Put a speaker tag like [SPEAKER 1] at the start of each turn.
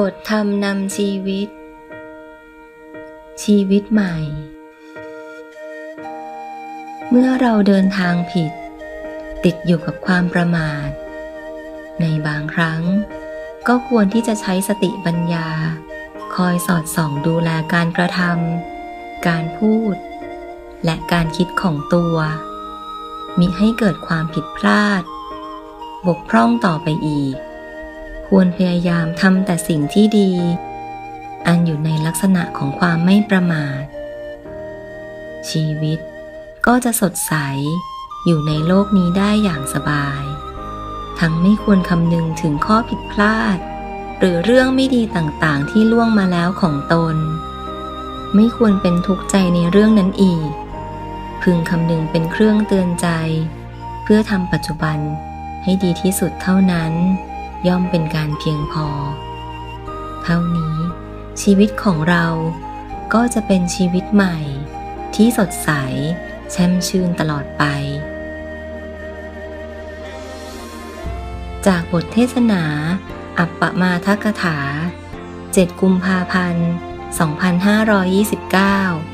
[SPEAKER 1] บทธรรมนำชีวิต ชีวิตใหม่ เมื่อเราเดินทางผิด ติดอยู่กับความประมาท ในบางครั้ง ก็ควรที่จะใช้สติปัญญา คอยสอดส่องดูแลการกระทำการพูด และการคิดของตัว มิให้เกิดความผิดพลาด บกพร่องต่อไปอีก ควรพยายามทำแต่สิ่งที่ดี อันอยู่ในลักษณะของความไม่ประมาท ชีวิตก็จะสดใสอยู่ในโลกนี้ได้อย่างสบาย ทั้งไม่ควรคำนึงถึงข้อผิดพลาด หรือเรื่องไม่ดีต่างๆที่ล่วงมาแล้วของตน ไม่ควรเป็นทุกข์ใจในเรื่องนั้นอีก พึงคำนึงเป็นเครื่องเตือนใจ เพื่อทำปัจจุบันให้ดีที่สุดเท่านั้น ย่อมเป็นการเพียงพอ เท่านี้ชีวิตของเราก็จะเป็นชีวิตใหม่ ที่สดใสแช่มชื่นตลอดไป จากบทเทศนา อัปปมาทกถา 7 กุมภาพันธ์ 2529